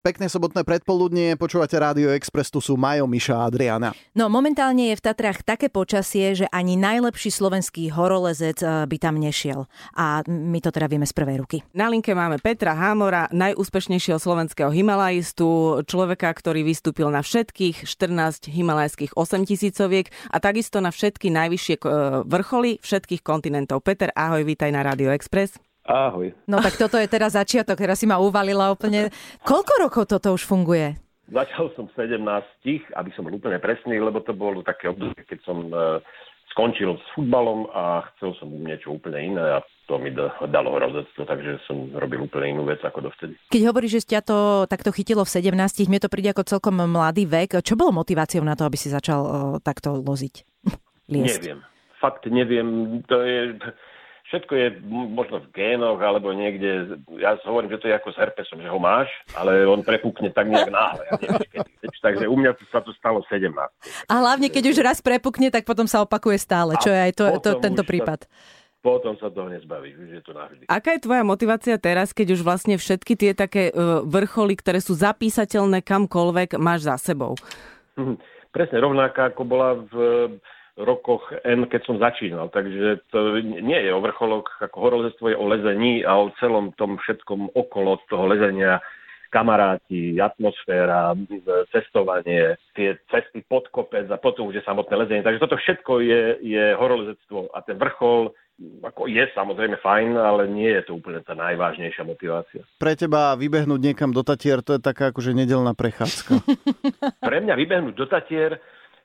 Pekné sobotné predpoludnie, počúvate Rádio Express, tu sú Majo, Miša a Adriana. No momentálne je v Tatrách také počasie, že ani najlepší slovenský horolezec eh, by tam nešiel. A my to teda vieme z prvej ruky. Na linke máme Petra Hámora, najúspešnejšieho slovenského himalajistu, človeka, ktorý vystúpil na všetkých 14 himalajských 8000 a takisto na všetky najvyššie eh, vrcholy všetkých kontinentov. Peter, ahoj, vítaj na Rádio Express. Ahoj. No tak toto je teraz začiatok, teraz si ma uvalila úplne. Koľko rokov toto už funguje? Začal som 17, aby som bol úplne presný, lebo to bolo také obdobie, keď som uh, skončil s futbalom a chcel som niečo úplne iné a to mi dalo hrozectvo, takže som robil úplne inú vec ako dovtedy. Keď hovoríš, že ťa to takto chytilo v 17, mne to príde ako celkom mladý vek. Čo bolo motiváciou na to, aby si začal uh, takto loziť? Liesť? Neviem. Fakt neviem. To je všetko je možno v génoch alebo niekde, ja hovorím, že to je ako s herpesom, že ho máš, ale on prepukne tak nejak náhle. Ja neviem, kedy. Takže u mňa sa to stalo 17. A hlavne, keď už raz prepukne, tak potom sa opakuje stále, čo je aj to, to, tento prípad. Sa, potom sa toho nezbavíš, už je to navždy. Aká je tvoja motivácia teraz, keď už vlastne všetky tie také uh, vrcholy, ktoré sú zapísateľné kamkoľvek, máš za sebou? Presne rovnaká, ako bola v rokoch N, keď som začínal. Takže to nie je o vrcholoch, ako horolezectvo je o lezení a o celom tom všetkom okolo toho lezenia kamaráti, atmosféra, cestovanie, tie cesty pod kopec a potom už je samotné lezenie. Takže toto všetko je, je horolezectvo a ten vrchol ako je samozrejme fajn, ale nie je to úplne tá najvážnejšia motivácia. Pre teba vybehnúť niekam do Tatier, to je taká akože nedelná prechádzka. Pre mňa vybehnúť do Tatier,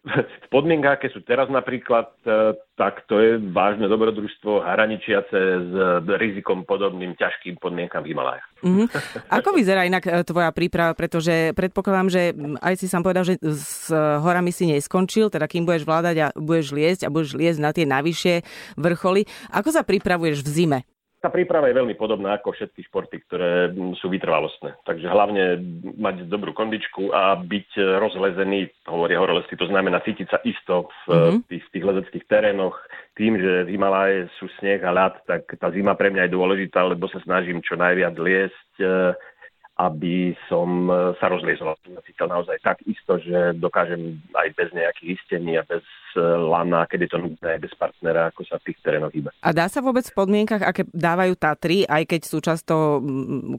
v podmienkách, aké sú teraz napríklad, e, tak to je vážne dobrodružstvo hraničiace s rizikom podobným ťažkým podmienkam v Himalajach. Mm-hmm. Ako vyzerá inak e, tvoja príprava? Pretože predpokladám, že aj si sám povedal, že s horami si neskončil, teda kým budeš vládať a budeš liesť a budeš liesť na tie najvyššie vrcholy. Ako sa pripravuješ v zime? Tá príprava je veľmi podobná ako všetky športy, ktoré sú vytrvalostné. Takže hlavne mať dobrú kondičku a byť rozlezený, hovoria horolezci, to znamená cítiť sa isto v mm-hmm. tých, v tých lezeckých terénoch. Tým, že v Himalaje sú sneh a ľad, tak tá zima pre mňa je dôležitá, lebo sa snažím čo najviac liesť aby som e, sa rozliezol. Som cítil naozaj tak isto, že dokážem aj bez nejakých istení a bez e, lana, keď je to nutné, aj bez partnera, ako sa v tých terénoch hýba. A dá sa vôbec v podmienkach, aké dávajú Tatry, aj keď sú často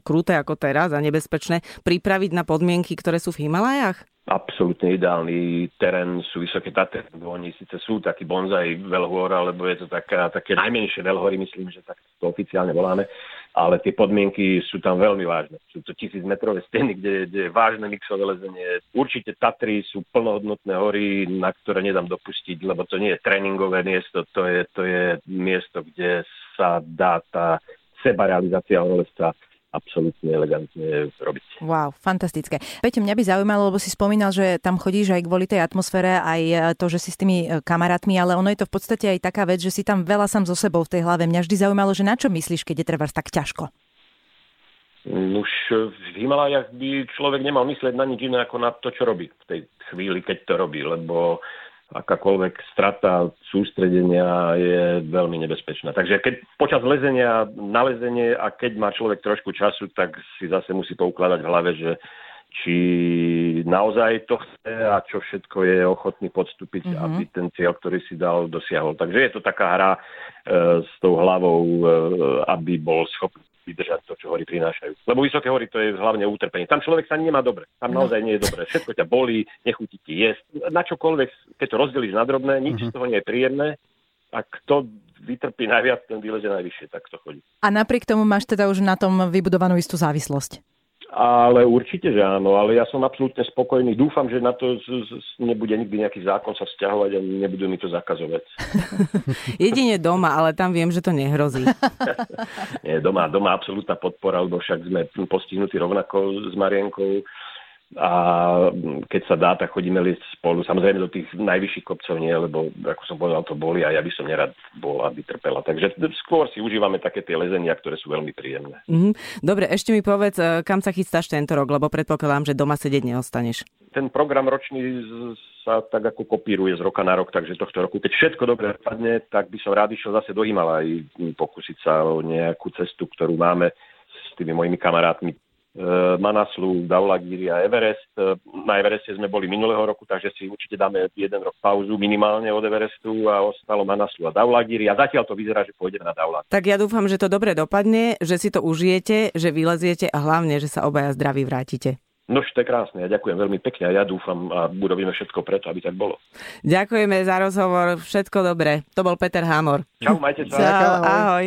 kruté ako teraz a nebezpečné, pripraviť na podmienky, ktoré sú v Himalajách? absolútne ideálny terén sú vysoké Tatry, oni síce sú taký bonzaj veľhôr, alebo je to taká, také najmenšie veľhory, myslím, že tak to oficiálne voláme, ale tie podmienky sú tam veľmi vážne. Sú to tisíc metrové steny, kde, kde je vážne mixové lezenie. Určite Tatry sú plnohodnotné hory, na ktoré nedám dopustiť, lebo to nie je tréningové miesto, to je, to je miesto, kde sa dá tá sebarealizácia horolezca absolútne elegantne robiť. Wow, fantastické. Peťo, mňa by zaujímalo, lebo si spomínal, že tam chodíš aj kvôli tej atmosfére, aj e, to, že si s tými e, kamarátmi, ale ono je to v podstate aj taká vec, že si tam veľa sám so sebou v tej hlave. Mňa vždy zaujímalo, že na čo myslíš, keď je treba tak ťažko? Už v Himalajach by človek nemal myslieť na nič iné ako na to, čo robí v tej chvíli, keď to robí, lebo akákoľvek strata sústredenia je veľmi nebezpečná. Takže keď počas lezenia, na lezenie a keď má človek trošku času, tak si zase musí poukladať v hlave, že či naozaj to chce a čo všetko je ochotný podstúpiť, mm-hmm. aby ten cieľ, ktorý si dal, dosiahol. Takže je to taká hra e, s tou hlavou, e, aby bol schopný vydržať to, čo hory prinášajú. Lebo vysoké hory to je hlavne utrpenie. Tam človek sa nemá dobre. Tam no. naozaj nie je dobre. Všetko ťa bolí, nechutí ti jesť. Na čokoľvek, keď to rozdelíš na drobné, nič uh-huh. z toho nie je príjemné. A kto vytrpí najviac, ten vyleze najvyššie, tak to chodí. A napriek tomu máš teda už na tom vybudovanú istú závislosť? Ale určite, že áno, ale ja som absolútne spokojný. Dúfam, že na to z, z, nebude nikdy nejaký zákon sa vzťahovať a nebudú mi to zakazovať. Jedine doma, ale tam viem, že to nehrozí. Nie, doma, doma absolútna podpora, lebo však sme postihnutí rovnako s Marienkou a keď sa dá, tak chodíme liesť spolu. Samozrejme do tých najvyšších kopcov nie, lebo ako som povedal, to boli a ja by som nerad bol, aby trpela. Takže skôr si užívame také tie lezenia, ktoré sú veľmi príjemné. Mm-hmm. Dobre, ešte mi povedz, e, kam sa chystáš tento rok, lebo predpokladám, že doma sedieť neostaneš. Ten program ročný sa tak ako kopíruje z roka na rok, takže tohto roku, keď všetko dobre padne, tak by som rád išiel zase do Himalaj pokúsiť sa o nejakú cestu, ktorú máme s tými mojimi kamarátmi Manaslu, Daulagiri a Everest. Na Evereste sme boli minulého roku, takže si určite dáme jeden rok pauzu minimálne od Everestu a ostalo Manaslu a Daulagiri a zatiaľ to vyzerá, že pôjdeme na Daulag. Tak ja dúfam, že to dobre dopadne, že si to užijete, že vyleziete a hlavne, že sa obaja zdraví vrátite. No to je krásne, ja ďakujem veľmi pekne a ja dúfam a urobíme všetko preto, aby tak bolo. Ďakujeme za rozhovor, všetko dobré. To bol Peter Hámor. Čau, majte sa. Čau, ahoj.